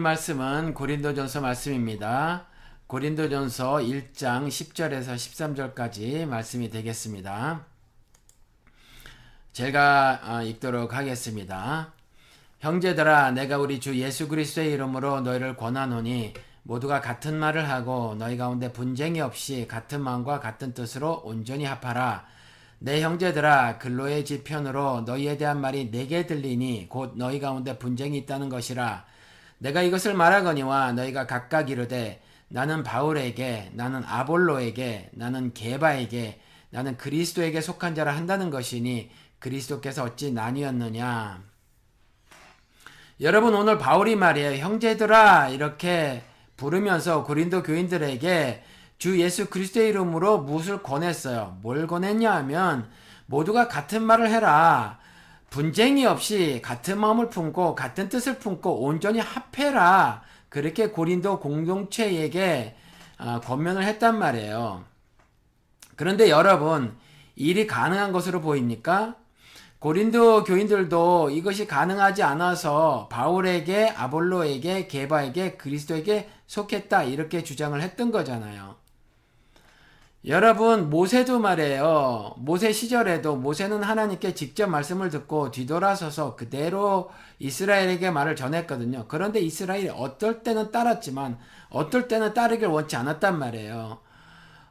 하나님 말씀은 고린도전서 말씀입니다. 고린도전서 1장 10절에서 13절까지 말씀이 되겠습니다. 제가 어, 읽도록 하겠습니다. 형제들아 내가 우리 주 예수 그리스도의 이름으로 너희를 권하노니 모두가 같은 말을 하고 너희 가운데 분쟁이 없이 같은 마음과 같은 뜻으로 온전히 합하라. 내 형제들아 근로의 지편으로 너희에 대한 말이 내게 들리니 곧 너희 가운데 분쟁이 있다는 것이라. 내가 이것을 말하거니와 너희가 각각 이르되 나는 바울에게 나는 아볼로에게 나는 게바에게 나는 그리스도에게 속한 자라 한다는 것이니 그리스도께서 어찌 나뉘었느냐. 여러분 오늘 바울이 말이에요. 형제들아 이렇게 부르면서 고린도 교인들에게 주 예수 그리스도의 이름으로 무엇을 권했어요. 뭘 권했냐 하면 모두가 같은 말을 해라. 분쟁이 없이 같은 마음을 품고 같은 뜻을 품고 온전히 합해라. 그렇게 고린도 공동체에게 어, 권면을 했단 말이에요. 그런데 여러분 일이 가능한 것으로 보입니까? 고린도 교인들도 이것이 가능하지 않아서 바울에게 아볼로에게 게바에게 그리스도에게 속했다 이렇게 주장을 했던 거잖아요. 여러분 모세도 말해요. 모세 시절에도 모세는 하나님께 직접 말씀을 듣고 뒤돌아서서 그대로 이스라엘에게 말을 전했거든요. 그런데 이스라엘이 어떨 때는 따랐지만 어떨 때는 따르길 원치 않았단 말이에요.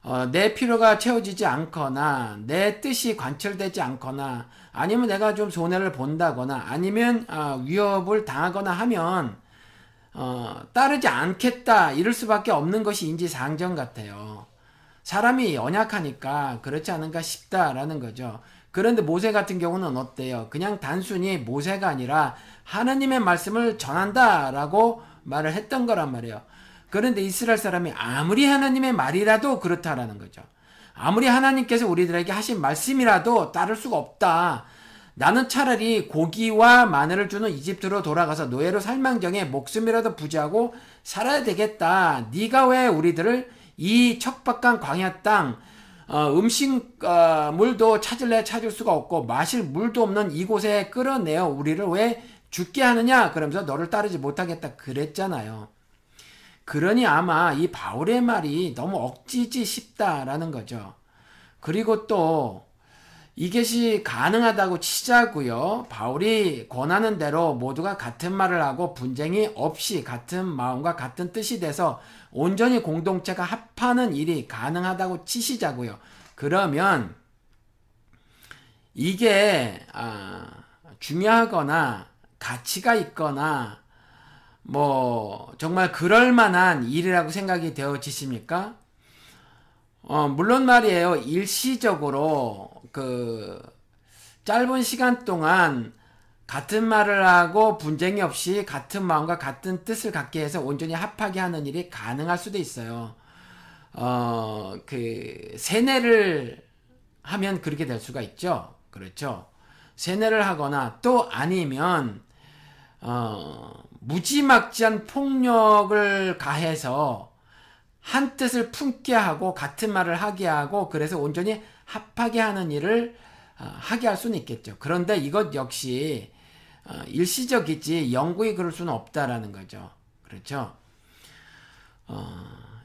어, 내 필요가 채워지지 않거나 내 뜻이 관철되지 않거나 아니면 내가 좀 손해를 본다거나 아니면 어, 위협을 당하거나 하면 어, 따르지 않겠다 이럴 수밖에 없는 것이 인지상정 같아요. 사람이 연약하니까 그렇지 않은가 싶다라는 거죠. 그런데 모세 같은 경우는 어때요? 그냥 단순히 모세가 아니라 하나님의 말씀을 전한다라고 말을 했던 거란 말이에요. 그런데 이스라엘 사람이 아무리 하나님의 말이라도 그렇다라는 거죠. 아무리 하나님께서 우리들에게 하신 말씀이라도 따를 수가 없다. 나는 차라리 고기와 마늘을 주는 이집트로 돌아가서 노예로 살망정에 목숨이라도 부지하고 살아야 되겠다. 네가 왜 우리들을 이 척박한 광야 땅 어, 음식 어, 물도 찾을래 찾을 수가 없고 마실 물도 없는 이곳에 끌어내어 우리를 왜 죽게 하느냐 그러면서 너를 따르지 못하겠다 그랬잖아요. 그러니 아마 이 바울의 말이 너무 억지지 싶다라는 거죠. 그리고 또 이것이 가능하다고 치자고요. 바울이 권하는 대로 모두가 같은 말을 하고 분쟁이 없이 같은 마음과 같은 뜻이 돼서 온전히 공동체가 합하는 일이 가능하다고 치시자고요. 그러면 이게 아, 중요하거나 가치가 있거나 뭐 정말 그럴 만한 일이라고 생각이 되어지십니까? 어, 물론 말이에요. 일시적으로 그 짧은 시간 동안 같은 말을 하고 분쟁이 없이 같은 마음과 같은 뜻을 갖게 해서 온전히 합하게 하는 일이 가능할 수도 있어요. 어, 그, 세뇌를 하면 그렇게 될 수가 있죠. 그렇죠. 세뇌를 하거나 또 아니면, 어, 무지막지한 폭력을 가해서 한 뜻을 품게 하고 같은 말을 하게 하고 그래서 온전히 합하게 하는 일을 어, 하게 할 수는 있겠죠. 그런데 이것 역시 어, 일시적이지 영구히 그럴 수는 없다라는 거죠. 그렇죠? 어,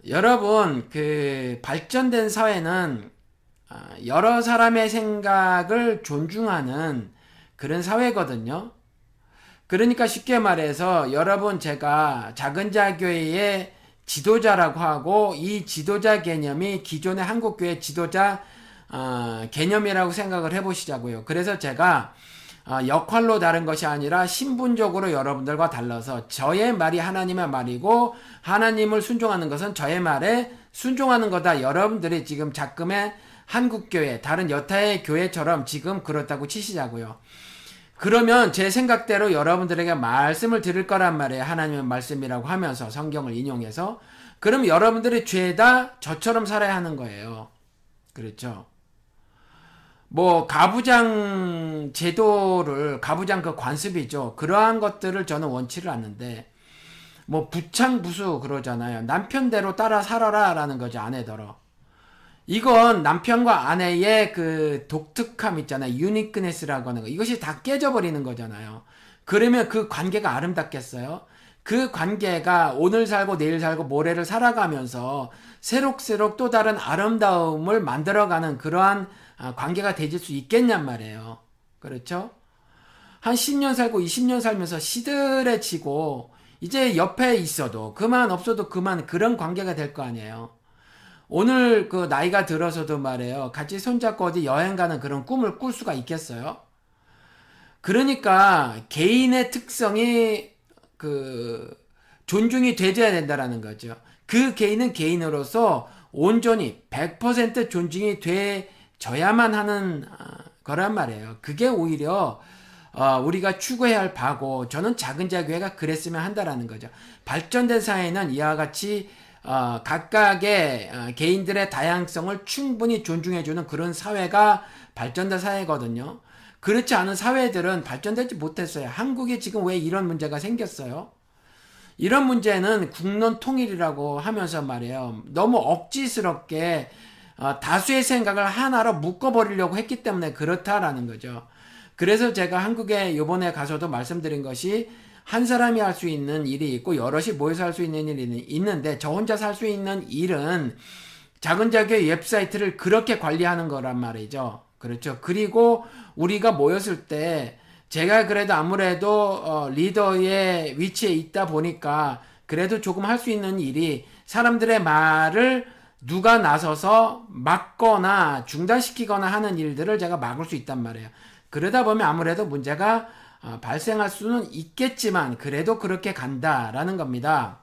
여러분 그 발전된 사회는 어, 여러 사람의 생각을 존중하는 그런 사회거든요. 그러니까 쉽게 말해서 여러분 제가 작은 자교회의 지도자라고 하고 이 지도자 개념이 기존의 한국교회 지도자 어, 개념이라고 생각을 해보시자고요. 그래서 제가 어, 역할로 다른 것이 아니라 신분적으로 여러분들과 달라서 저의 말이 하나님의 말이고 하나님을 순종하는 것은 저의 말에 순종하는 거다. 여러분들이 지금 작금의 한국교회 다른 여타의 교회처럼 지금 그렇다고 치시자고요. 그러면 제 생각대로 여러분들에게 말씀을 드릴 거란 말이에요. 하나님의 말씀이라고 하면서 성경을 인용해서. 그럼 여러분들이 죄다 저처럼 살아야 하는 거예요. 그렇죠? 뭐 가부장 제도를 가부장 그 관습이죠. 그러한 것들을 저는 원치를 않는데 뭐 부창부수 그러잖아요. 남편대로 따라 살아라라는 거죠. 아내더러. 이건 남편과 아내의 그 독특함 있잖아요. 유니크네스라고 하는 거. 이것이 다 깨져버리는 거잖아요. 그러면 그 관계가 아름답겠어요? 그 관계가 오늘 살고 내일 살고 모레를 살아가면서 새록새록 또 다른 아름다움을 만들어가는 그러한 아, 관계가 되질 수 있겠냔 말이에요. 그렇죠? 한 10년 살고 20년 살면서 시들해지고 이제 옆에 있어도 그만 없어도 그만 그런 관계가 될 거 아니에요. 오늘 그 나이가 들어서도 말이에요. 같이 손잡고 어디 여행 가는 그런 꿈을 꿀 수가 있겠어요? 그러니까 개인의 특성이 그 존중이 되져야 된다라는 거죠. 그 개인은 개인으로서 온전히 100% 존중이 돼 져야만 하는 아, 거란 말이에요. 그게 오히려 어, 우리가 추구해야 할 바고 저는 작은 자교회가 그랬으면 한다라는 거죠. 발전된 사회는 이와 같이 어, 각각의 어, 개인들의 다양성을 충분히 존중해주는 그런 사회가 발전된 사회거든요. 그렇지 않은 사회들은 발전되지 못했어요. 한국에 지금 왜 이런 문제가 생겼어요? 이런 문제는 국론 통일이라고 하면서 말이에요. 너무 억지스럽게 어, 다수의 생각을 하나로 묶어버리려고 했기 때문에 그렇다라는 거죠. 그래서 제가 한국에 요번에 가서도 말씀드린 것이 한 사람이 할 수 있는 일이 있고 여럿이 모여서 할 수 있는 일이 있는데 저 혼자 살 수 있는 일은 작은 자기의 웹사이트를 그렇게 관리하는 거란 말이죠. 그렇죠. 그리고 우리가 모였을 때 제가 그래도 아무래도 어, 리더의 위치에 있다 보니까 그래도 조금 할 수 있는 일이 사람들의 말을 누가 나서서 막거나 중단시키거나 하는 일들을 제가 막을 수 있단 말이에요. 그러다 보면 아무래도 문제가 어, 발생할 수는 있겠지만 그래도 그렇게 간다라는 겁니다.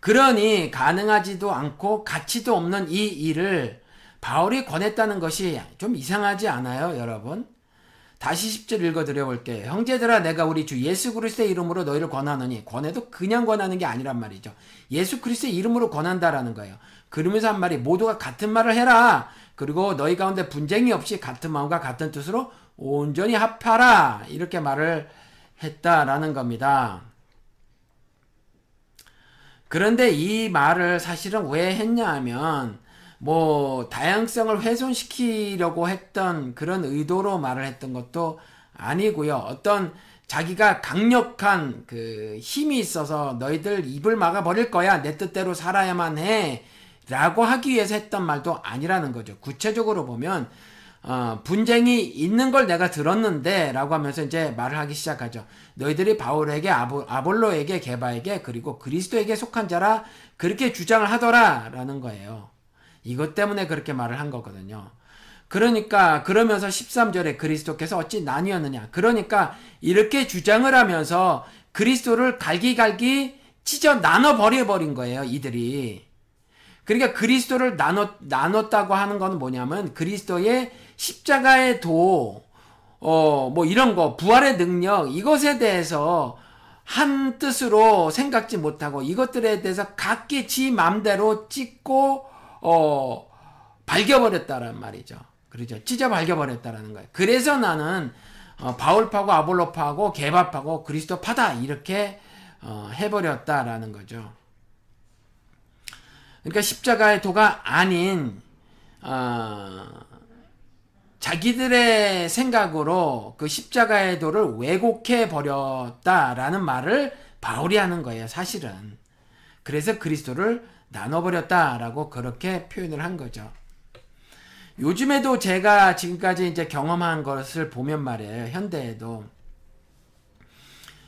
그러니 가능하지도 않고 가치도 없는 이 일을 바울이 권했다는 것이 좀 이상하지 않아요, 여러분? 다시 10절 읽어 드려 볼게요. 형제들아 내가 우리 주 예수 그리스도의 이름으로 너희를 권하느니 권해도 그냥 권하는 게 아니란 말이죠. 예수 그리스도의 이름으로 권한다라는 거예요. 그러면서 한 말이 모두가 같은 말을 해라. 그리고 너희 가운데 분쟁이 없이 같은 마음과 같은 뜻으로 온전히 합하라. 이렇게 말을 했다라는 겁니다. 그런데 이 말을 사실은 왜 했냐 하면 뭐 다양성을 훼손시키려고 했던 그런 의도로 말을 했던 것도 아니고요. 어떤 자기가 강력한 그 힘이 있어서 너희들 입을 막아 버릴 거야. 내 뜻대로 살아야만 해. 라고 하기 위해서 했던 말도 아니라는 거죠. 구체적으로 보면 어, 분쟁이 있는 걸 내가 들었는데 라고 하면서 이제 말을 하기 시작하죠. 너희들이 바울에게 아보, 아볼로에게 게바에게 그리고 그리스도에게 속한 자라 그렇게 주장을 하더라 라는 거예요. 이것 때문에 그렇게 말을 한 거거든요. 그러니까 그러면서 13절에 그리스도께서 어찌 나뉘었느냐. 그러니까 이렇게 주장을 하면서 그리스도를 갈기갈기 찢어 나눠 버려 버린 거예요, 이들이. 그러니까 그리스도를 나눴, 나눴다고 하는 건 뭐냐면 그리스도의 십자가의 도, 어, 뭐 이런 거, 부활의 능력, 이것에 대해서 한 뜻으로 생각지 못하고 이것들에 대해서 각기 지 맘대로 찍고, 어, 발겨버렸다란 말이죠. 그렇죠. 찢어 발겨버렸다라는 거예요. 그래서 나는 어, 바울파고 아볼로파고 개바파고 그리스도파다 이렇게 어, 해버렸다라는 거죠. 그러니까 십자가의 도가 아닌 어, 자기들의 생각으로 그 십자가의 도를 왜곡해 버렸다라는 말을 바울이 하는 거예요. 사실은. 그래서 그리스도를 나눠버렸다라고 그렇게 표현을 한 거죠. 요즘에도 제가 지금까지 이제 경험한 것을 보면 말이에요. 현대에도.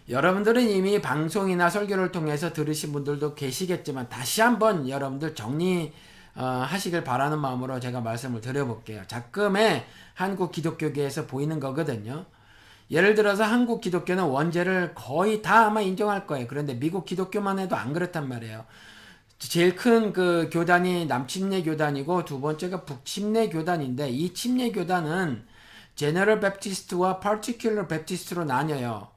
여러분들은 이미 방송이나 설교를 통해서 들으신 분들도 계시겠지만 다시 한번 여러분들 정리 어, 하시길 바라는 마음으로 제가 말씀을 드려볼게요. 작금의 한국 기독교계에서 보이는 거거든요. 예를 들어서 한국 기독교는 원죄를 거의 다 아마 인정할 거예요. 그런데 미국 기독교만 해도 안 그렇단 말이에요. 제일 큰 그 교단이 남침례 교단이고 두 번째가 북침례 교단인데 이 침례 교단은 General Baptist와 Particular Baptist로 나뉘어요.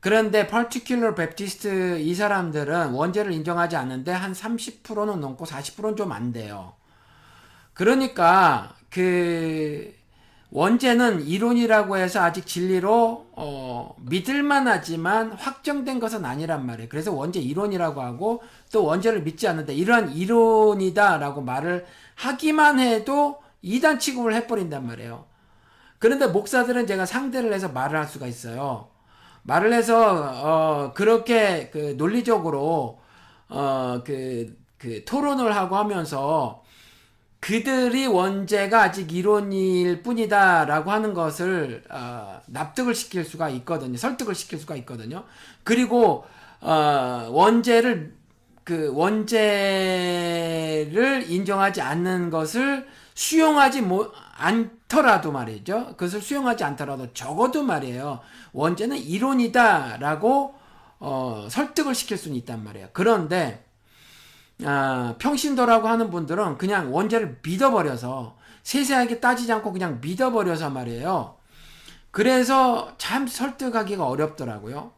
그런데 particular Baptist 이 사람들은 원죄를 인정하지 않는데 한 30%는 넘고 40%는 좀 안 돼요. 그러니까 그 원죄는 이론이라고 해서 아직 진리로 어, 믿을만 하지만 확정된 것은 아니란 말이에요. 그래서 원죄 이론이라고 하고 또 원죄를 믿지 않는데 이러한 이론이다라고 말을 하기만 해도 이단 취급을 해버린단 말이에요. 그런데 목사들은 제가 상대를 해서 말을 할 수가 있어요. 말을 해서 어 그렇게 그 논리적으로 어 그 그 토론을 하고 하면서 그들이 원죄가 아직 이론일 뿐이다라고 하는 것을 어, 납득을 시킬 수가 있거든요. 설득을 시킬 수가 있거든요. 그리고 어, 원죄를 그 원죄를 인정하지 않는 것을 수용하지 못 않더라도 말이죠. 그것을 수용하지 않더라도 적어도 말이에요. 원죄는 이론이다라고 어, 설득을 시킬 수는 있단 말이에요. 그런데 아, 평신도라고 하는 분들은 그냥 원죄를 믿어버려서 세세하게 따지지 않고 그냥 믿어버려서 말이에요. 그래서 참 설득하기가 어렵더라고요.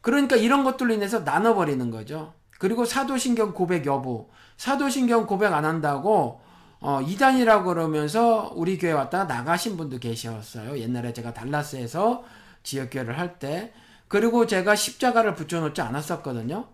그러니까 이런 것들로 인해서 나눠버리는 거죠. 그리고 사도신경 고백 여부. 사도신경 고백 안 한다고 어, 이단이라고 그러면서 우리 교회 왔다가 나가신 분도 계셨어요. 옛날에 제가 달라스에서 지역교회를 할 때. 그리고 제가 십자가를 붙여놓지 않았었거든요.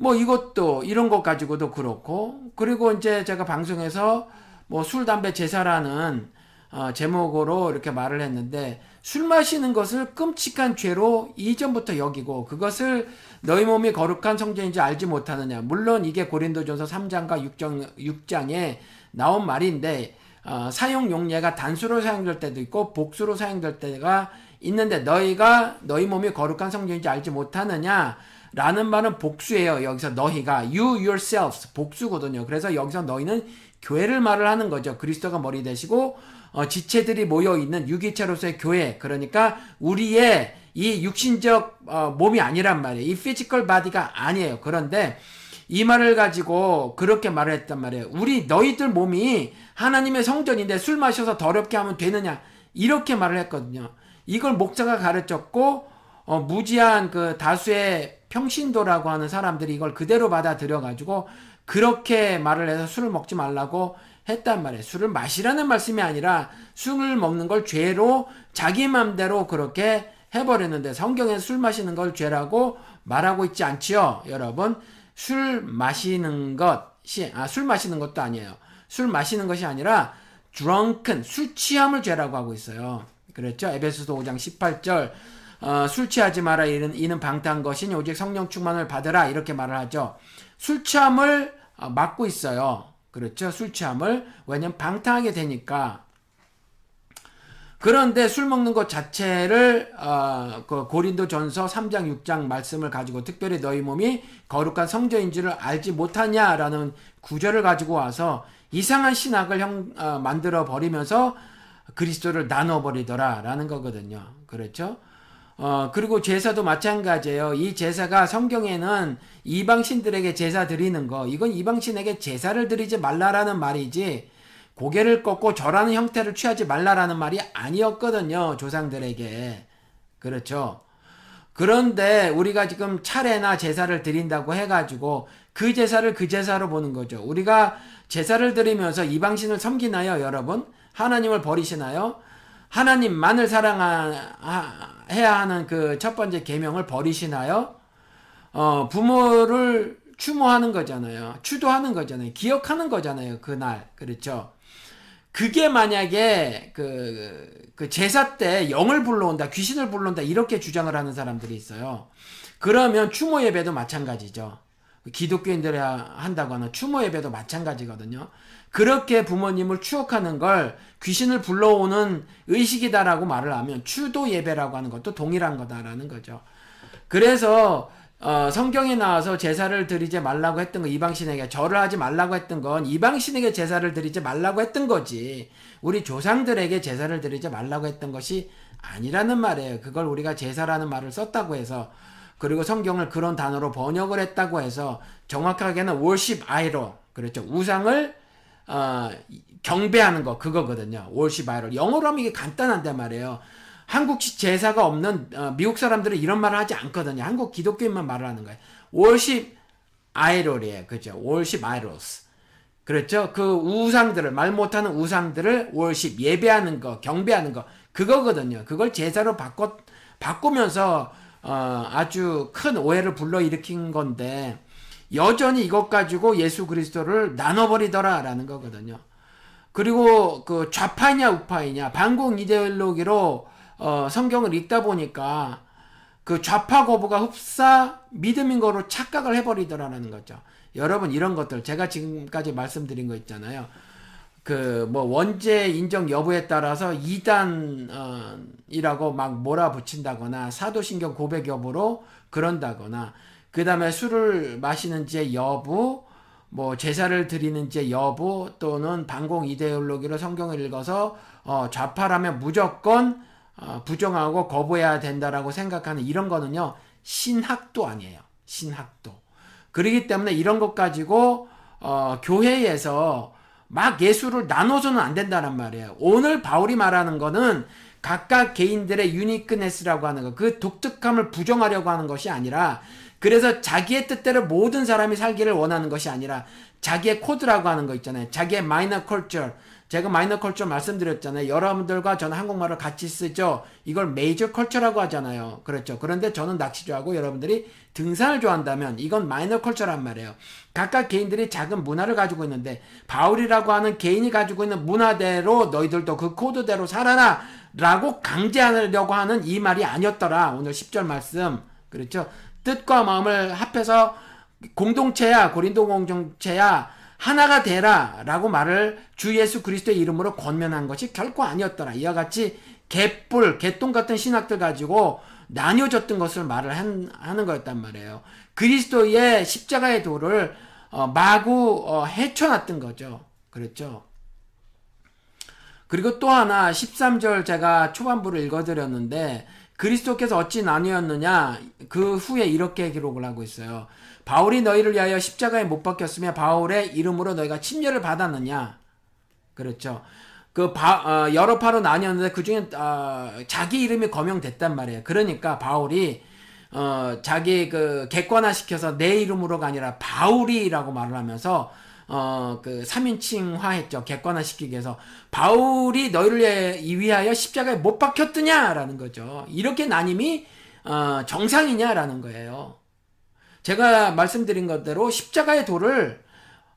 뭐 이것도 이런 것 가지고도 그렇고 그리고 이제 제가 방송에서 뭐 술 담배 제사라는 어, 제목으로 이렇게 말을 했는데 술 마시는 것을 끔찍한 죄로 이전부터 여기고 그것을 너희 몸이 거룩한 성전인지 알지 못하느냐. 물론 이게 고린도전서 3장과 6장, 6장에 나온 말인데 어, 사용 용례가 단수로 사용될 때도 있고 복수로 사용될 때가 있는데 너희가 너희 몸이 거룩한 성전인지 알지 못하느냐 라는 말은 복수예요. 여기서 너희가 you yourselves 복수거든요. 그래서 여기서 너희는 교회를 말을 하는 거죠. 그리스도가 머리 되시고 어, 지체들이 모여 있는 유기체로서의 교회. 그러니까 우리의 이 육신적 어, 몸이 아니란 말이에요. 이 physical body가 아니에요. 그런데 이 말을 가지고 그렇게 말을 했단 말이에요. 우리 너희들 몸이 하나님의 성전인데 술 마셔서 더럽게 하면 되느냐? 이렇게 말을 했거든요. 이걸 목사가 가르쳤고 어, 무지한 그 다수의 평신도라고 하는 사람들이 이걸 그대로 받아들여 가지고 그렇게 말을 해서 술을 먹지 말라고 했단 말이에요. 술을 마시라는 말씀이 아니라 술을 먹는 걸 죄로 자기 맘대로 그렇게 해버렸는데 성경에서 술 마시는 걸 죄라고 말하고 있지 않지요, 여러분. 술 마시는 것이 아 술 마시는 것도 아니에요. 술 마시는 것이 아니라 drunken 술 취함을 죄라고 하고 있어요. 그랬죠? 에베소서 5장 18절 어, 술 취하지 마라 이는, 이는 방탕한 것이니 오직 성령 충만을 받으라 이렇게 말을 하죠. 술 취함을 어, 막고 있어요. 그렇죠? 술 취함을 왜냐면 방탕하게 되니까 그런데 술 먹는 것 자체를 어, 그 고린도전서 3장 6장 말씀을 가지고 특별히 너희 몸이 거룩한 성전인 줄을 알지 못하냐라는 구절을 가지고 와서 이상한 신학을 형, 어, 만들어 버리면서 그리스도를 나눠 버리더라라는 거거든요. 그렇죠? 어, 그리고 제사도 마찬가지예요. 이 제사가 성경에는 이방신들에게 제사 드리는 거, 이건 이방신에게 제사를 드리지 말라라는 말이지, 고개를 꺾고 절하는 형태를 취하지 말라라는 말이 아니었거든요. 조상들에게. 그렇죠. 그런데 우리가 지금 차례나 제사를 드린다고 해가지고 그 제사를 그 제사로 보는 거죠. 우리가 제사를 드리면서 이방신을 섬기나요, 여러분? 하나님을 버리시나요? 하나님만을 사랑해야 하는 그 첫 번째 계명을 버리시나요? 어, 부모를 추모하는 거잖아요. 추도하는 거잖아요. 기억하는 거잖아요. 그날. 그렇죠. 그게 만약에 그, 그 제사 때 영을 불러온다, 귀신을 불러온다, 이렇게 주장을 하는 사람들이 있어요. 그러면 추모 예배도 마찬가지죠. 기독교인들이 한다고 하는 추모 예배도 마찬가지거든요. 그렇게 부모님을 추억하는 걸 귀신을 불러오는 의식이다라고 말을 하면 추도 예배라고 하는 것도 동일한 거다라는 거죠. 그래서 어, 성경에 나와서 제사를 드리지 말라고 했던 거 이방신에게 절을 하지 말라고 했던 건 이방신에게 제사를 드리지 말라고 했던 거지 우리 조상들에게 제사를 드리지 말라고 했던 것이 아니라는 말이에요. 그걸 우리가 제사라는 말을 썼다고 해서 그리고 성경을 그런 단어로 번역을 했다고 해서 정확하게는 worship idol 그렇죠. 우상을 어, 경배하는 거 그거거든요. 아이돌. 영어로 하면 이게 간단한데 말이에요. 한국식 제사가 없는 어, 미국 사람들은 이런 말을 하지 않거든요. 한국 기독교인만 말을 하는 거예요. 월십 아이돌이에요. 그죠? 월십 아이돌스. 그렇죠? 그 우상들을 말 못하는 우상들을 월십 예배하는 거, 경배하는 거 그거거든요. 그걸 제사로 바꿔 바꾸면서 어, 아주 큰 오해를 불러일으킨 건데 여전히 이것 가지고 예수 그리스도를 나눠버리더라라는 거거든요. 그리고 그 좌파냐 우파이냐 반공 이데올로기로 어, 성경을 읽다 보니까 그 좌파 거부가 흡사 믿음인 거로 착각을 해버리더라는 거죠. 여러분 이런 것들 제가 지금까지 말씀드린 거 있잖아요. 그 뭐 원죄 인정 여부에 따라서 이단이라고 막 몰아붙인다거나 사도신경 고백 여부로 그런다거나 그 다음에 술을 마시는지의 여부 뭐 제사를 드리는지 여부 또는 반공 이데올로기로 성경을 읽어서 어 좌파라면 무조건 어 부정하고 거부해야 된다라고 생각하는 이런 거는요 신학도 아니에요. 신학도. 그러기 때문에 이런 것 가지고 어 교회에서 막 예수를 나눠서는 안 된다는 말이에요. 오늘 바울이 말하는 거는 각각 개인들의 uniqueness라고 하는 거, 그 독특함을 부정하려고 하는 것이 아니라 그래서 자기의 뜻대로 모든 사람이 살기를 원하는 것이 아니라 자기의 코드라고 하는 거 있잖아요. 자기의 minor culture. 제가 minor culture 말씀드렸잖아요. 여러분들과 저는 한국말을 같이 쓰죠. 이걸 major culture라고 하잖아요. 그렇죠. 그런데 저는 낚시 좋아하고 여러분들이 등산을 좋아한다면 이건 minor culture란 말이에요. 각각 개인들이 작은 문화를 가지고 있는데 바울이라고 하는 개인이 가지고 있는 문화대로 너희들도 그 코드대로 살아라 라고 강제하려고 하는 이 말이 아니었더라. 오늘 10절 말씀. 그렇죠. 뜻과 마음을 합해서 공동체야 고린도 공동체야 하나가 되라 라고 말을 주 예수 그리스도의 이름으로 권면한 것이 결코 아니었더라. 이와 같이 개뿔 개똥 같은 신학들 가지고 나뉘어졌던 것을 말을 한, 하는 거였단 말이에요. 그리스도의 십자가의 도를 어, 마구 어, 헤쳐놨던 거죠. 그렇죠? 그리고 또 하나 13절 제가 초반부를 읽어드렸는데 그리스도께서 어찌 나뉘었느냐 그 후에 이렇게 기록을 하고 있어요. 바울이 너희를 위하여 십자가에 못 박혔으며 바울의 이름으로 너희가 침례를 받았느냐. 그렇죠. 그 바, 어, 여러 파로 나뉘었는데 그 중에 어, 자기 이름이 거명됐단 말이에요. 그러니까 바울이 어, 자기 그 객관화 시켜서 내 이름으로가 아니라 바울이라고 말을 하면서 어, 그 3인칭화 했죠. 객관화 시키기 위해서. 바울이 너희를 위하여 십자가에 못 박혔느냐라는 거죠. 이렇게 나님이, 어, 정상이냐라는 거예요. 제가 말씀드린 것대로 십자가의 도를,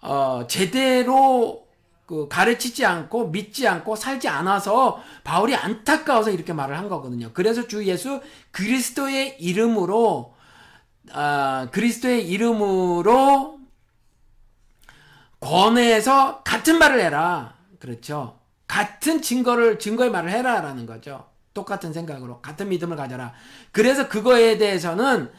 어, 제대로 그 가르치지 않고 믿지 않고 살지 않아서 바울이 안타까워서 이렇게 말을 한 거거든요. 그래서 주 예수 그리스도의 이름으로, 아, 그리스도의 이름으로 권해서 같은 말을 해라. 그렇죠. 같은 증거를, 증거의 말을 해라라는 거죠. 똑같은 생각으로. 같은 믿음을 가져라. 그래서 그거에 대해서는,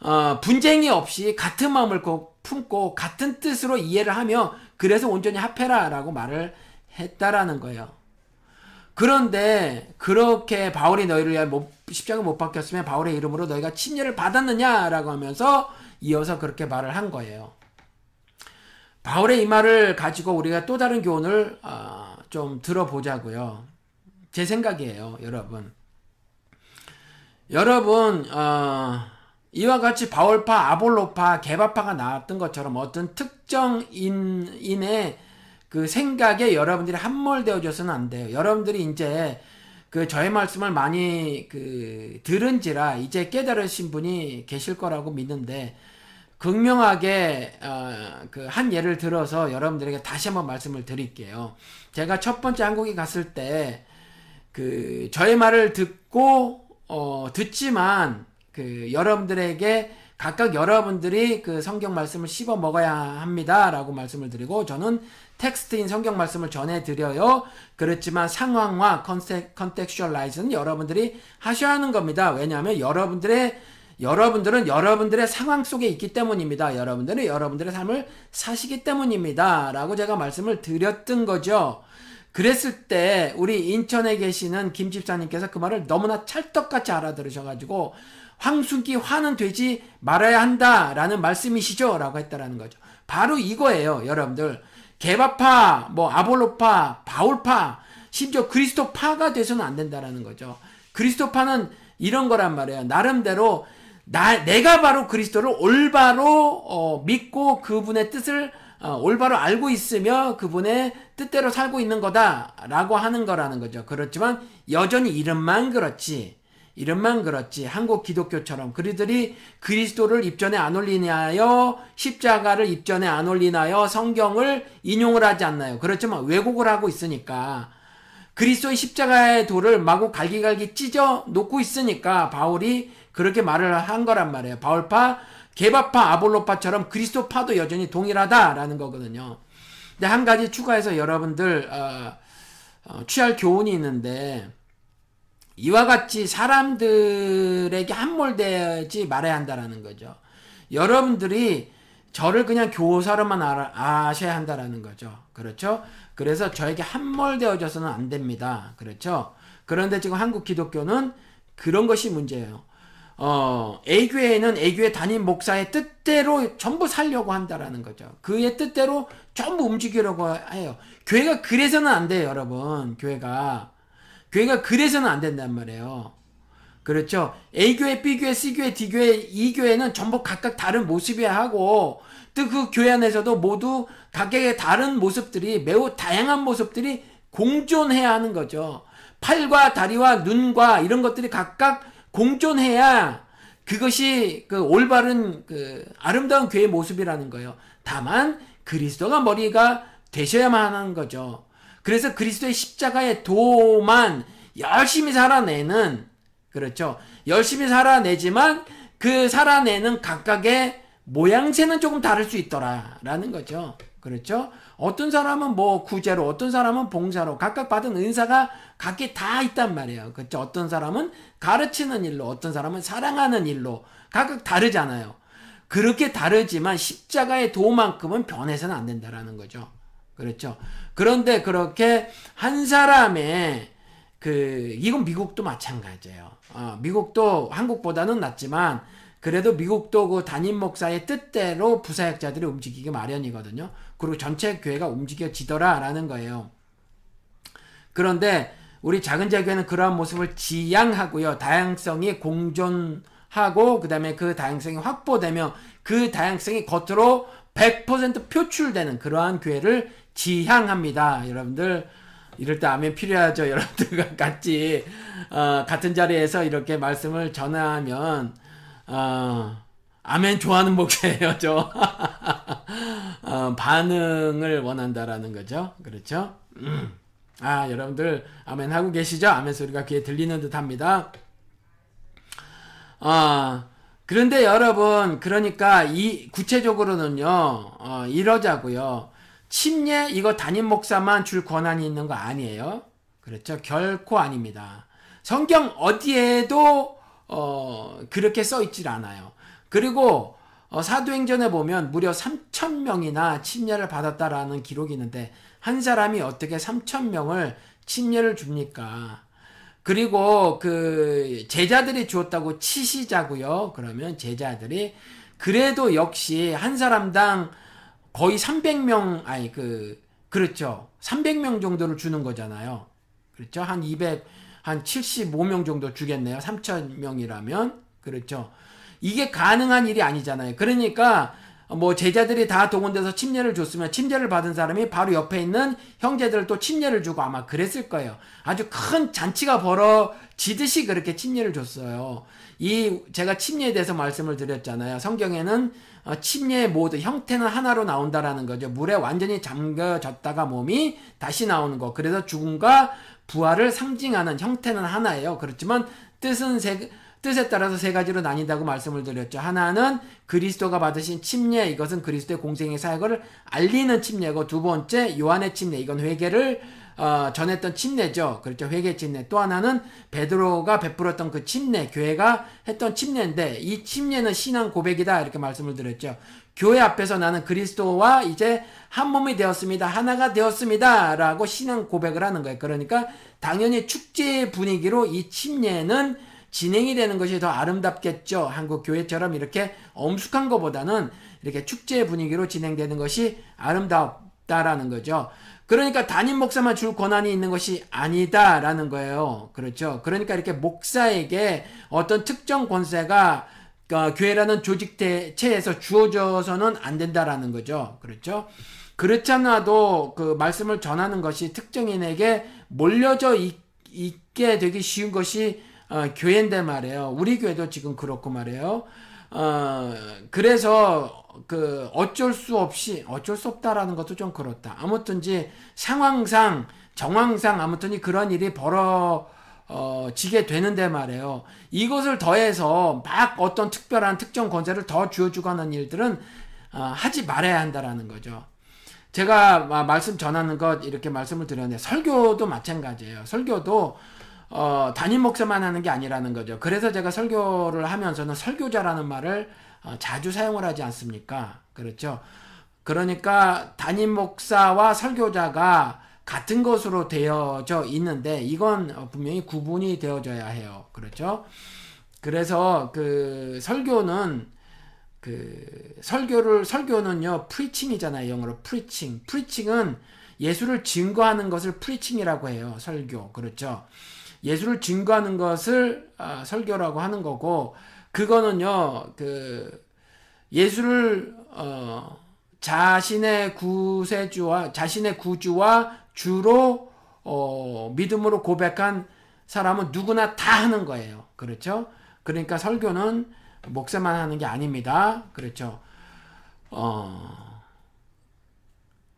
어, 분쟁이 없이 같은 마음을 품고 같은 뜻으로 이해를 하며 그래서 온전히 합해라라고 말을 했다라는 거예요. 그런데 그렇게 바울이 너희를 못, 십자가 못 박혔으면 바울의 이름으로 너희가 침례를 받았느냐라고 하면서 이어서 그렇게 말을 한 거예요. 바울의 이 말을 가지고 우리가 또 다른 교훈을 어, 좀 들어보자고요. 제 생각이에요, 여러분. 여러분 어, 이와 같이 바울파, 아볼로파, 개바파가 나왔던 것처럼 어떤 특정 인의 그 생각에 여러분들이 함몰되어져서는 안 돼요. 여러분들이 이제 그 저의 말씀을 많이 그 들은지라 이제 깨달으신 분이 계실 거라고 믿는데 극명하게 어, 그 한 예를 들어서 여러분들에게 다시 한번 말씀을 드릴게요. 제가 첫 번째 한국에 갔을 때 그 저의 말을 듣고 어, 듣지만 그 여러분들에게 각각 여러분들이 그 성경 말씀을 씹어 먹어야 합니다라고 말씀을 드리고 저는 텍스트인 성경 말씀을 전해 드려요. 그렇지만 상황화 context, contextualize는 여러분들이 하셔야 하는 겁니다. 왜냐하면 여러분들의 여러분들은 여러분들의 상황 속에 있기 때문입니다. 여러분들은 여러분들의 삶을 사시기 때문입니다. 라고 제가 말씀을 드렸던 거죠. 그랬을 때 우리 인천에 계시는 김 집사님께서 그 말을 너무나 찰떡같이 알아들으셔가지고 황순기 화는 되지 말아야 한다라는 말씀이시죠? 라고 했다라는 거죠. 바로 이거예요, 여러분들. 개바파, 뭐 아볼로파, 바울파, 심지어 그리스도파가 돼서는 안 된다라는 거죠. 그리스도파는 이런 거란 말이에요. 나름대로 나, 내가 바로 그리스도를 올바로 어, 믿고 그분의 뜻을 어, 올바로 알고 있으며 그분의 뜻대로 살고 있는 거다라고 하는 거라는 거죠. 그렇지만 여전히 이름만 그렇지. 이름만 그렇지. 한국 기독교처럼 그들이 그리스도를 입전에 안 올리나요? 십자가를 입전에 안 올리나요? 성경을 인용을 하지 않나요? 그렇지만 왜곡을 하고 있으니까 그리스도의 십자가의 돌을 마구 갈기갈기 찢어 놓고 있으니까 바울이 그렇게 말을 한 거란 말이에요. 바울파, 개바파, 아볼로파처럼 그리스도파도 여전히 동일하다라는 거거든요. 근데 한 가지 추가해서 여러분들 어, 어, 취할 교훈이 있는데 이와 같이 사람들에게 함몰되지 말아야 한다라는 거죠. 여러분들이 저를 그냥 교사로만 아셔야 한다라는 거죠. 그렇죠? 그래서 저에게 함몰되어져서는 안 됩니다. 그렇죠? 그런데 지금 한국 기독교는 그런 것이 문제예요. 어, A교회는 A교회 담임 목사의 뜻대로 전부 살려고 한다라는 거죠. 그의 뜻대로 전부 움직이려고 해요. 교회가 그래서는 안 돼요, 여러분. 교회가. 교회가 그래서는 안 된단 말이에요. 그렇죠. A교회, B교회, C교회, D교회, E교회는 전부 각각 다른 모습이야 하고 또 그 교회 안에서도 모두 각각의 다른 모습들이 매우 다양한 모습들이 공존해야 하는 거죠. 팔과 다리와 눈과 이런 것들이 각각 공존해야 그것이 그 올바른 그 아름다운 교회의 모습이라는 거예요. 다만 그리스도가 머리가 되셔야만 하는 거죠. 그래서 그리스도의 십자가의 도만 열심히 살아내는 그렇죠. 열심히 살아내지만 그 살아내는 각각의 모양새는 조금 다를 수 있더라라는 거죠. 그렇죠? 어떤 사람은 뭐 구제로, 어떤 사람은 봉사로 각각 받은 은사가 각기 다 있단 말이에요. 그렇죠? 어떤 사람은 가르치는 일로, 어떤 사람은 사랑하는 일로 각각 다르잖아요. 그렇게 다르지만 십자가의 도만큼은 변해서는 안 된다라는 거죠. 그렇죠? 그런데 그렇게 한 사람의 그 이건 미국도 마찬가지예요. 어, 미국도 한국보다는 낫지만 그래도 미국도 그 담임 목사의 뜻대로 부사역자들이 움직이기 마련이거든요. 그리고 전체 교회가 움직여지더라라는 거예요. 그런데 우리 작은 자교회는 그러한 모습을 지향하고요. 다양성이 공존하고 그다음에 그 다양성이 확보되며 그 다양성이 겉으로 100% 표출되는 그러한 교회를 지향합니다. 여러분들 이럴 때 아멘 필요하죠. 여러분들과 같이 어, 같은 자리에서 이렇게 말씀을 전하면 어, 아멘 좋아하는 목사예요, 저. 어, 반응을 원한다라는 거죠. 그렇죠? 음. 아, 여러분들 아멘 하고 계시죠? 아멘 소리가 귀에 들리는 듯 합니다. 아, 그런데 여러분, 그러니까 이 구체적으로는요, 어, 이러자고요. 침례 이거 담임 목사만 줄 권한이 있는 거 아니에요. 그렇죠? 결코 아닙니다. 성경 어디에도 어, 그렇게 써 있질 않아요. 그리고 어, 사도행전에 보면 무려 3천 명이나 침례를 받았다라는 기록이 있는데 한 사람이 어떻게 3천 명을 침례를 줍니까? 그리고 그 제자들이 주었다고 치시자고요. 그러면 제자들이 그래도 역시 한 사람당 거의 300명 아니 그 그렇죠. 300명 정도를 주는 거잖아요. 그렇죠? 한 200, 한 75명 정도 주겠네요. 3,000명이라면. 그렇죠. 이게 가능한 일이 아니잖아요. 그러니까 뭐 제자들이 다 동원돼서 침례를 줬으면 침례를 받은 사람이 바로 옆에 있는 형제들 또 침례를 주고 아마 그랬을 거예요. 아주 큰 잔치가 벌어지듯이 그렇게 침례를 줬어요. 이 제가 침례에 대해서 말씀을 드렸잖아요. 성경에는 어, 침례의 모든 형태는 하나로 나온다라는 거죠. 물에 완전히 잠겨졌다가 몸이 다시 나오는 거. 그래서 죽음과 부활을 상징하는 형태는 하나예요. 그렇지만 뜻은 세, 뜻에 따라서 세 가지로 나뉜다고 말씀을 드렸죠. 하나는 그리스도가 받으신 침례, 이것은 그리스도의 공생의 사역을 알리는 침례고, 두 번째 요한의 침례, 이건 회개를 어, 전했던 침례죠. 그렇죠. 회개 침례. 또 하나는 베드로가 베풀었던 그 침례, 교회가 했던 침례인데 이 침례는 신앙 고백이다 이렇게 말씀을 드렸죠. 교회 앞에서 나는 그리스도와 이제 한 몸이 되었습니다. 하나가 되었습니다. 라고 신앙 고백을 하는 거예요. 그러니까 당연히 축제 분위기로 이 침례는 진행이 되는 것이 더 아름답겠죠. 한국 교회처럼 이렇게 엄숙한 것보다는 이렇게 축제 분위기로 진행되는 것이 아름답다라는 거죠. 그러니까 담임 목사만 줄 권한이 있는 것이 아니다라는 거예요. 그렇죠. 그러니까 이렇게 목사에게 어떤 특정 권세가 어, 교회라는 조직 체에서 주어져서는 안 된다라는 거죠. 그렇죠. 그렇지 않아도 그 말씀을 전하는 것이 특정인에게 몰려져 있, 게 되기 쉬운 것이 어, 교회인데 말이에요. 우리 교회도 지금 그렇고 말이에요. 어, 그래서 그 어쩔 수 없이 어쩔 수 없다라는 것도 좀 그렇다. 아무튼지 상황상 정황상 아무튼 그런 일이 벌어 어, 지게 되는데 말이에요. 이것을 더해서 막 어떤 특별한 특정 권세를 더 주어주고 하는 일들은 어, 하지 말아야 한다라는 거죠. 제가 말씀 전하는 것 이렇게 말씀을 드렸는데 설교도 마찬가지예요. 설교도 어, 담임 목사만 하는 게 아니라는 거죠. 그래서 제가 설교를 하면서는 설교자라는 말을 어, 자주 사용을 하지 않습니까? 그렇죠. 그러니까 담임 목사와 설교자가 같은 것으로 되어져 있는데 이건 분명히 구분이 되어져야 해요. 그렇죠? 그래서 그 설교는 그 설교를 설교는요 preaching이잖아요 영어로 preaching preaching은 예수를 증거하는 것을 preaching이라고 해요 설교 그렇죠 예수를 증거하는 것을 아, 설교라고 하는 거고 그거는요 그 예수를 어, 자신의 구세주와 자신의 구주와 주로 어, 믿음으로 고백한 사람은 누구나 다 하는 거예요 그렇죠 그러니까 설교는 목사만 하는 게 아닙니다. 그렇죠. 어,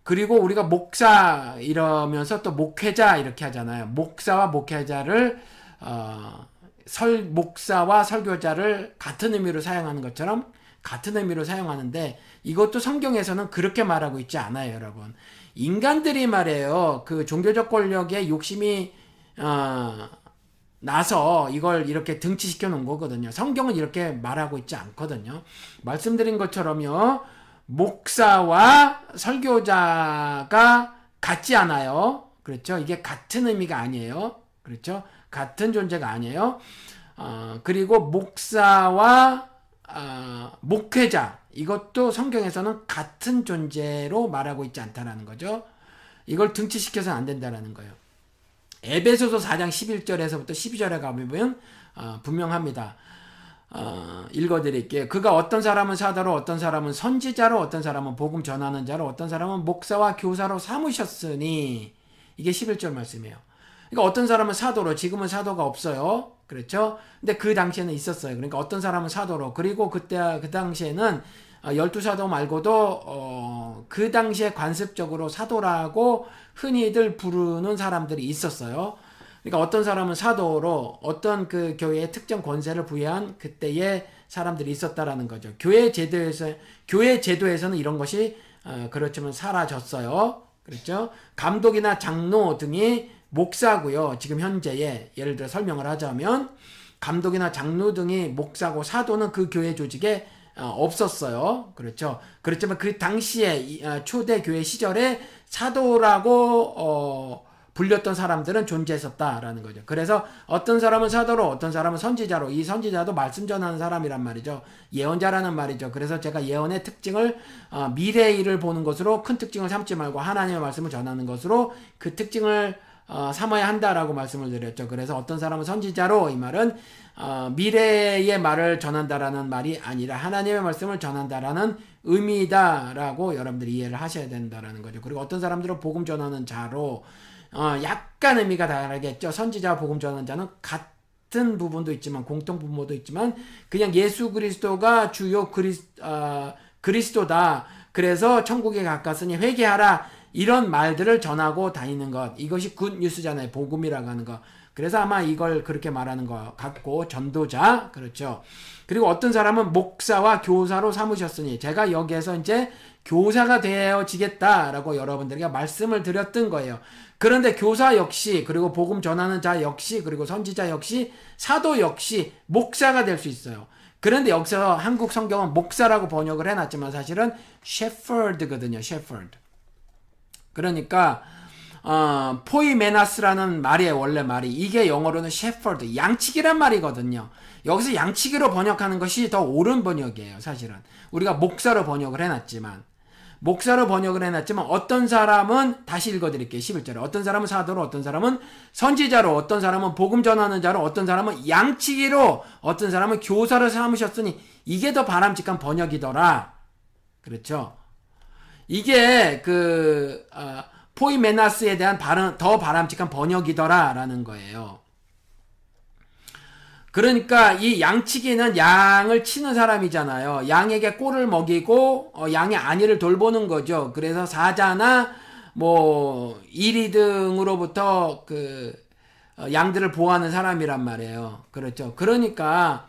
그리고 우리가 목사 이러면서 또 목회자 이렇게 하잖아요. 목사와 목회자를 어, 설 목사와 설교자를 같은 의미로 사용하는 것처럼 같은 의미로 사용하는데 이것도 성경에서는 그렇게 말하고 있지 않아요, 여러분. 인간들이 말해요. 그 종교적 권력에 욕심이 어, 나서 이걸 이렇게 등치시켜 놓은 거거든요. 성경은 이렇게 말하고 있지 않거든요. 말씀드린 것처럼요. 목사와 설교자가 같지 않아요. 그렇죠? 이게 같은 의미가 아니에요. 그렇죠? 같은 존재가 아니에요. 어, 그리고 목사와 어, 목회자 이것도 성경에서는 같은 존재로 말하고 있지 않다라는 거죠. 이걸 등치시켜서는 안 된다라는 거예요. 에베소서 4장 11절에서부터 12절에 가보면 어, 분명합니다. 어, 읽어드릴게요. 그가 어떤 사람은 사도로, 어떤 사람은 선지자로, 어떤 사람은 복음 전하는 자로, 어떤 사람은 목사와 교사로 삼으셨으니 이게 11절 말씀이에요. 그러니까 어떤 사람은 사도로, 지금은 사도가 없어요. 그렇죠? 근데 그 당시에는 있었어요. 그러니까 어떤 사람은 사도로, 그리고 그때 그 당시에는 어, 열두 사도 말고도 어, 그 당시에 관습적으로 사도라고 흔히들 부르는 사람들이 있었어요. 그러니까 어떤 사람은 사도로 어떤 그 교회에 특정 권세를 부여한 그때의 사람들이 있었다라는 거죠. 교회 제도에서 교회 제도에서는 이런 것이 어, 그렇지만 사라졌어요. 그렇죠? 감독이나 장로 등이 목사고요. 지금 현재에 예를 들어 설명을 하자면 감독이나 장로 등이 목사고 사도는 그 교회 조직에 어, 없었어요. 그렇죠. 그렇지만 그 당시에 어, 초대 교회 시절에 사도라고 어, 불렸던 사람들은 존재했었다라는 거죠. 그래서 어떤 사람은 사도로, 어떤 사람은 선지자로, 이 선지자도 말씀 전하는 사람이란 말이죠. 예언자라는 말이죠. 그래서 제가 예언의 특징을 어, 미래의 일을 보는 것으로 큰 특징을 삼지 말고 하나님의 말씀을 전하는 것으로 그 특징을 어, 삼아야 한다라고 말씀을 드렸죠. 그래서 어떤 사람은 선지자로 이 말은 어, 미래의 말을 전한다라는 말이 아니라 하나님의 말씀을 전한다라는 의미다라고 여러분들이 이해를 하셔야 된다라는 거죠. 그리고 어떤 사람들은 복음 전하는 자로 어, 약간 의미가 다르겠죠. 선지자 복음 전하는 자는 같은 부분도 있지만 공통 부모도 있지만 그냥 예수 그리스도가 주요 그리스 어, 그리스도다. 그래서 천국이 가까웠으니 회개하라. 이런 말들을 전하고 다니는 것. 이것이 good news잖아요. 복음이라고 하는 것. 그래서 아마 이걸 그렇게 말하는 것 같고 전도자 그렇죠. 그리고 어떤 사람은 목사와 교사로 삼으셨으니 제가 여기에서 이제 교사가 되어지겠다라고 여러분들에게 말씀을 드렸던 거예요. 그런데 교사 역시 그리고 복음 전하는 자 역시 그리고 선지자 역시 사도 역시 목사가 될 수 있어요. 그런데 여기서 한국 성경은 목사라고 번역을 해놨지만 사실은 셰퍼드거든요. 셰퍼드. 그러니까 어, 포이메나스라는 말이에요 원래 말이 이게 영어로는 셰퍼드 양치기란 말이거든요. 여기서 양치기로 번역하는 것이 더 옳은 번역이에요 사실은. 우리가 목사로 번역을 해놨지만. 목사로 번역을 해놨지만 어떤 사람은 다시 읽어드릴게요 11절에. 어떤 사람은 사도로 어떤 사람은 선지자로 어떤 사람은 복음 전하는 자로 어떤 사람은 양치기로 어떤 사람은 교사로 삼으셨으니 이게 더 바람직한 번역이더라. 그렇죠 이게 그 어, 포이메나스에 대한 바람, 더 바람직한 번역이더라라는 거예요. 그러니까 이 양치기는 양을 치는 사람이잖아요. 양에게 꼴을 먹이고 어, 양의 안위를 돌보는 거죠. 그래서 사자나 뭐 1, 2등으로부터 그 어, 양들을 보호하는 사람이란 말이에요. 그렇죠. 그러니까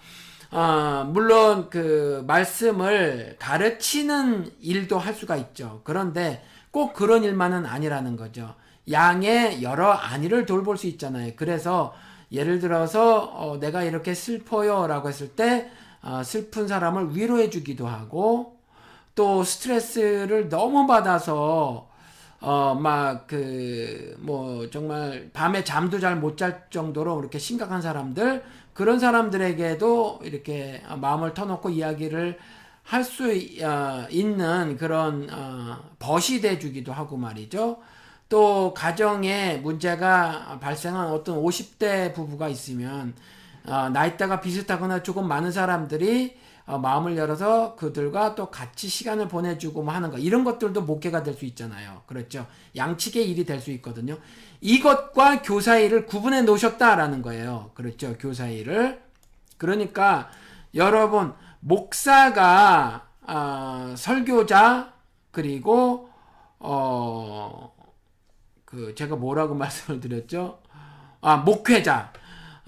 어, 물론 그 말씀을 가르치는 일도 할 수가 있죠. 그런데 꼭 그런 일만은 아니라는 거죠. 양의 여러 안위를 돌볼 수 있잖아요. 그래서 예를 들어서 어, 내가 이렇게 슬퍼요라고 했을 때 어, 슬픈 사람을 위로해 주기도 하고 또 스트레스를 너무 받아서 어, 막, 그, 뭐, 정말, 밤에 잠도 잘 못 잘 정도로 그렇게 심각한 사람들, 그런 사람들에게도 이렇게 마음을 터놓고 이야기를 할수 어, 있는 그런, 어, 벗이 돼주기도 하고 말이죠. 또, 가정에 문제가 발생한 어떤 50대 부부가 있으면, 어, 나이대가 비슷하거나 조금 많은 사람들이 어, 마음을 열어서 그들과 또 같이 시간을 보내주고 뭐 하는 거 이런 것들도 목회가 될 수 있잖아요. 그렇죠. 양측의 일이 될 수 있거든요. 이것과 교사 일을 구분해 놓으셨다라는 거예요. 그렇죠. 교사 일을 그러니까 여러분 목사가 어, 설교자 그리고 어 그 제가 뭐라고 말씀을 드렸죠? 아 목회자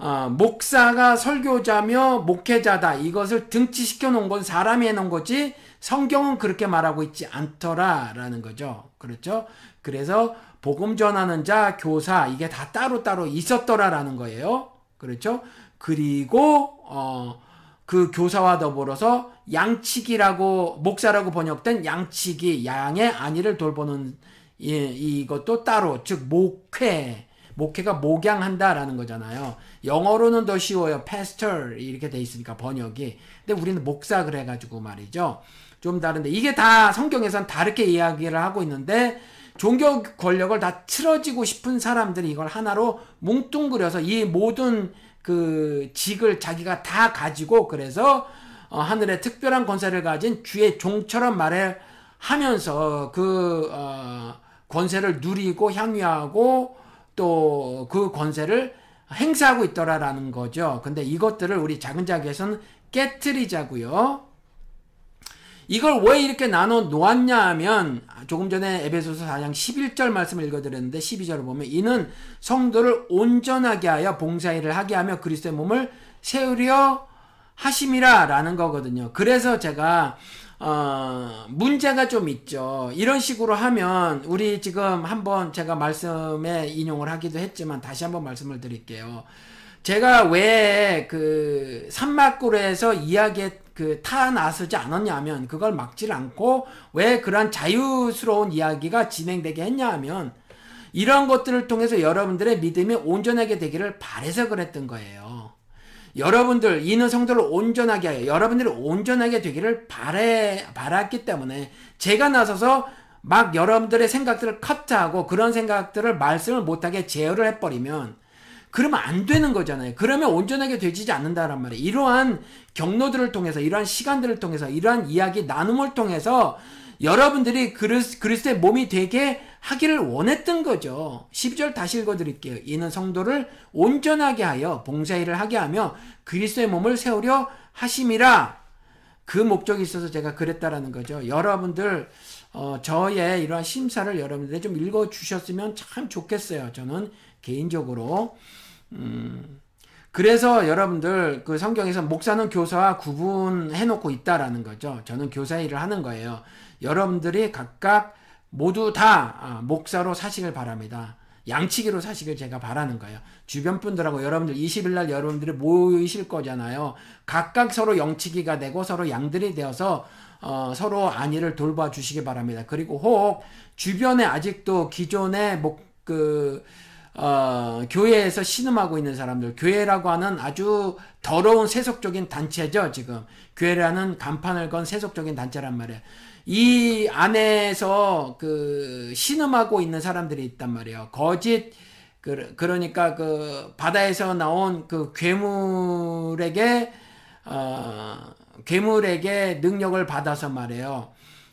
어, 목사가 설교자며 목회자다. 이것을 등치시켜 놓은 건 사람이 해 놓은 거지 성경은 그렇게 말하고 있지 않더라라는 거죠. 그렇죠? 그래서 복음 전하는 자, 교사 이게 다 따로따로 있었더라라는 거예요. 그렇죠? 그리고 어, 그 교사와 더불어서 양치기라고 목사라고 번역된 양치기 양의 안위를 돌보는 이, 이것도 따로 즉 목회 목회가 목양한다라는 거잖아요. 영어로는 더 쉬워요. pastor 이렇게 돼 있으니까 번역이. 근데 우리는 목사 그래가지고 말이죠. 좀 다른데 이게 다 성경에선 다르게 이야기를 하고 있는데 종교 권력을 다 틀어지고 싶은 사람들이 이걸 하나로 뭉뚱그려서 이 모든 그 직을 자기가 다 가지고 그래서 어, 하늘의 특별한 권세를 가진 주의 종처럼 말해 하면서 그 어, 권세를 누리고 향유하고 또 그 권세를 행사하고 있더라라는 거죠. 근데 이것들을 우리 작은 자기에서는 깨뜨리자고요. 이걸 왜 이렇게 나눠 놓았냐 하면 조금 전에 에베소서 4장 11절 말씀을 읽어드렸는데 12절을 보면 이는 성도를 온전하게 하여 봉사일을 하게 하며 그리스도의 몸을 세우려 하심이라 라는 거거든요. 그래서 제가 어, 문제가 좀 있죠. 이런 식으로 하면 우리 지금 한번 제가 말씀에 인용을 하기도 했지만 다시 한번 말씀을 드릴게요. 제가 왜 그 산막굴에서 이야기에 그 타 나서지 않았냐면 그걸 막질 않고 왜 그러한 자유스러운 이야기가 진행되게 했냐 하면 이런 것들을 통해서 여러분들의 믿음이 온전하게 되기를 바래서 그랬던 거예요. 여러분들 이는 성도를 온전하게 하여 여러분들이 온전하게 되기를 바래 바랐기 때문에 제가 나서서 막 여러분들의 생각들을 커트하고 그런 생각들을 말씀을 못하게 제어를 해버리면 그러면 안 되는 거잖아요. 그러면 온전하게 되지 않는다란 말이에요. 이러한 경로들을 통해서 이러한 시간들을 통해서 이러한 이야기 나눔을 통해서 여러분들이 그리스, 그리스도의 몸이 되게 하기를 원했던 거죠. 10절 다시 읽어드릴게요. 이는 성도를 온전하게 하여 봉사일을 하게 하며 그리스도의 몸을 세우려 하심이라. 그 목적이 있어서 제가 그랬다라는 거죠. 여러분들 어, 저의 이러한 심사를 여러분들이 좀 읽어주셨으면 참 좋겠어요. 저는 개인적으로 음, 그래서 여러분들 그 성경에서 목사는 교사와 구분해 놓고 있다라는 거죠. 저는 교사 일을 하는 거예요. 여러분들이 각각 모두 다 아, 목사로 사시길 바랍니다. 양치기로 사시길 제가 바라는 거예요. 주변 분들하고 여러분들 20일 날 여러분들이 모이실 거잖아요. 각각 서로 영치기가 되고 서로 양들이 되어서 어, 서로 안위를 돌봐 주시기 바랍니다. 그리고 혹 주변에 아직도 기존의 목그 어, 교회에서 신음하고 있는 사람들, 교회라고 하는 아주 더러운 세속적인 단체죠, 지금. 교회라는 간판을 건 세속적인 단체란 말이에요. 이 안에서 그 신음하고 있는 사람들이 있단 말이에요. 거짓 그, 그러니까 그 바다에서 나온 그 괴물에게 어, 괴물에게 능력을 받아서 말해요.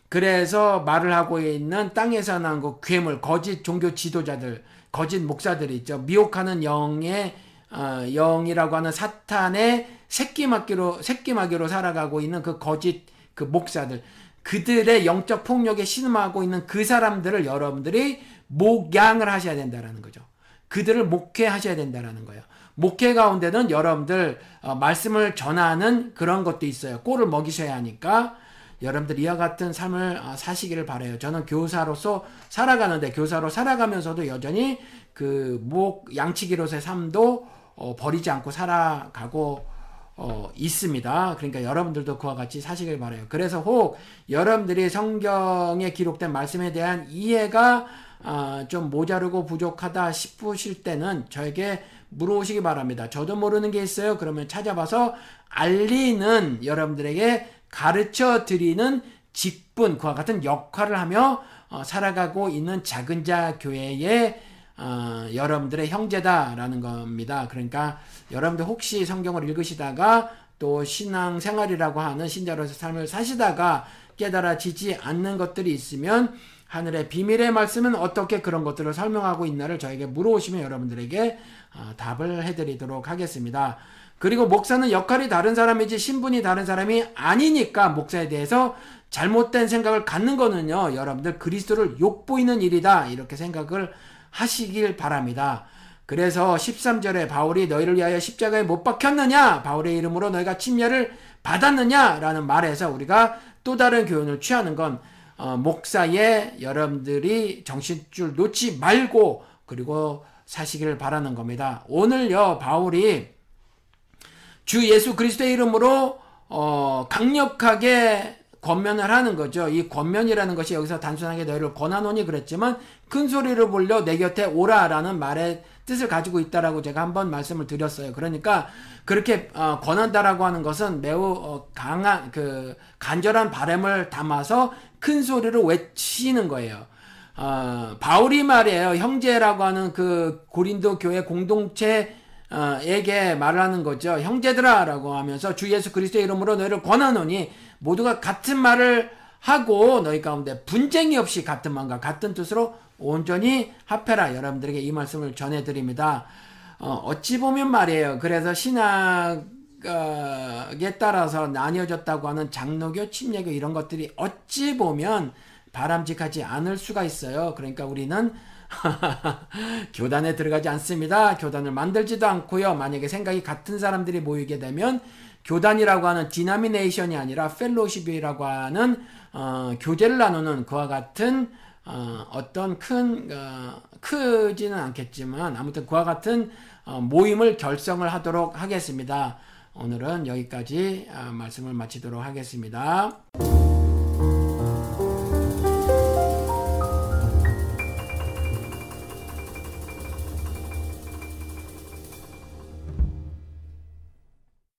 그래서 말을 하고 있는 땅에서 난 그 괴물, 거짓 종교 지도자들, 거짓 목사들이 있죠. 미혹하는 영의 어, 영이라고 하는 사탄의 새끼마귀로 새끼 마귀로 살아가고 있는 그 거짓 그 목사들 그들의 영적 폭력에 신음하고 있는 그 사람들을 여러분들이 목양을 하셔야 된다라는 거죠. 그들을 목회하셔야 된다라는 거예요. 목회 가운데는 여러분들 어, 말씀을 전하는 그런 것도 있어요. 꼴을 먹이셔야 하니까 여러분들 이와 같은 삶을 어, 사시기를 바래요. 저는 교사로서 살아가는데 교사로 살아가면서도 여전히 그 목 양치기로서의 삶도 어, 버리지 않고 살아가고 어, 있습니다. 그러니까 여러분들도 그와 같이 사시길 바래요. 그래서 혹 여러분들이 성경에 기록된 말씀에 대한 이해가 어, 좀 모자르고 부족하다 싶으실 때는 저에게 물어보시기 바랍니다. 저도 모르는 게 있어요. 그러면 찾아봐서 알리는 여러분들에게 가르쳐 드리는 직분 그와 같은 역할을 하며 어, 살아가고 있는 작은 자 교회의 어, 여러분들의 형제다라는 겁니다. 그러니까 여러분들 혹시 성경을 읽으시다가 또 신앙 생활이라고 하는 신자로서 삶을 사시다가 깨달아지지 않는 것들이 있으면 하늘의 비밀의 말씀은 어떻게 그런 것들을 설명하고 있나를 저에게 물어오시면 여러분들에게 어, 답을 해드리도록 하겠습니다. 그리고 목사는 역할이 다른 사람이지 신분이 다른 사람이 아니니까 목사에 대해서 잘못된 생각을 갖는 거는요, 여러분들 그리스도를 욕보이는 일이다. 이렇게 생각을 하시길 바랍니다. 그래서 13절에 바울이 너희를 위하여 십자가에 못 박혔느냐? 바울의 이름으로 너희가 침례를 받았느냐? 라는 말에서 우리가 또 다른 교훈을 취하는 건 어, 목사의 여러분들이 정신줄 놓지 말고 그리고 사시기를 바라는 겁니다. 오늘요 바울이 주 예수 그리스도의 이름으로 어, 강력하게 권면을 하는 거죠. 이 권면이라는 것이 여기서 단순하게 너희를 권하노니 그랬지만 큰 소리를 불려 내 곁에 오라라는 말의 뜻을 가지고 있다라고 제가 한번 말씀을 드렸어요. 그러니까 그렇게 어, 권한다라고 하는 것은 매우 어, 강한 그 간절한 바램을 담아서 큰 소리로 외치는 거예요. 어, 바울이 말이에요. 형제라고 하는 그 고린도 교회 공동체 에게 말하는 거죠. 형제들아라고 하면서 주 예수 그리스도의 이름으로 너희를 권하노니 모두가 같은 말을 하고 너희 가운데 분쟁이 없이 같은 마음과 같은 뜻으로 온전히 합해라. 여러분들에게 이 말씀을 전해드립니다. 어, 찌 보면 말이에요. 그래서 신학에 따라서 나뉘어졌다고 하는 장로교, 침례교 이런 것들이 어찌 보면 바람직하지 않을 수가 있어요. 그러니까 우리는 교단에 들어가지 않습니다. 교단을 만들지도 않고요. 만약에 생각이 같은 사람들이 모이게 되면 교단이라고 하는 denomination이 아니라 fellowship이라고 하는 어, 교제를 나누는 그와 같은 어, 떤큰 어, 크지는 않겠지만 아무튼 그와 같은 어, 모임을 결성을 하도록 하겠습니다. 오늘은 여기까지 어, 말씀을 마치도록 하겠습니다.